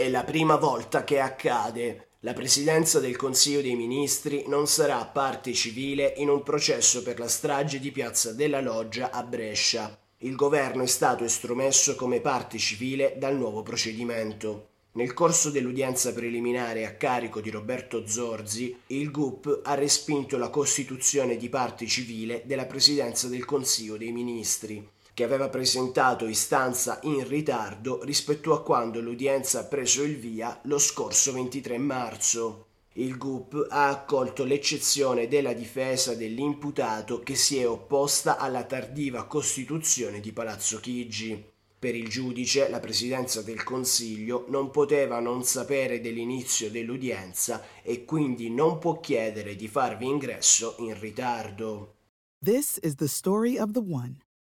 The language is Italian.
È la prima volta che accade. La Presidenza del Consiglio dei Ministri non sarà parte civile in un processo per la strage di Piazza della Loggia a Brescia. Il governo è stato estromesso come parte civile dal nuovo procedimento. Nel corso dell'udienza preliminare a carico di Roberto Zorzi, il GUP ha respinto la costituzione di parte civile della Presidenza del Consiglio dei Ministri che aveva presentato istanza in ritardo rispetto a quando l'udienza ha preso il via lo scorso 23 marzo. Il GUP ha accolto l'eccezione della difesa dell'imputato che si è opposta alla tardiva costituzione di Palazzo Chigi. Per il giudice la Presidenza del Consiglio non poteva non sapere dell'inizio dell'udienza e quindi non può chiedere di farvi ingresso in ritardo. This is the story of the one.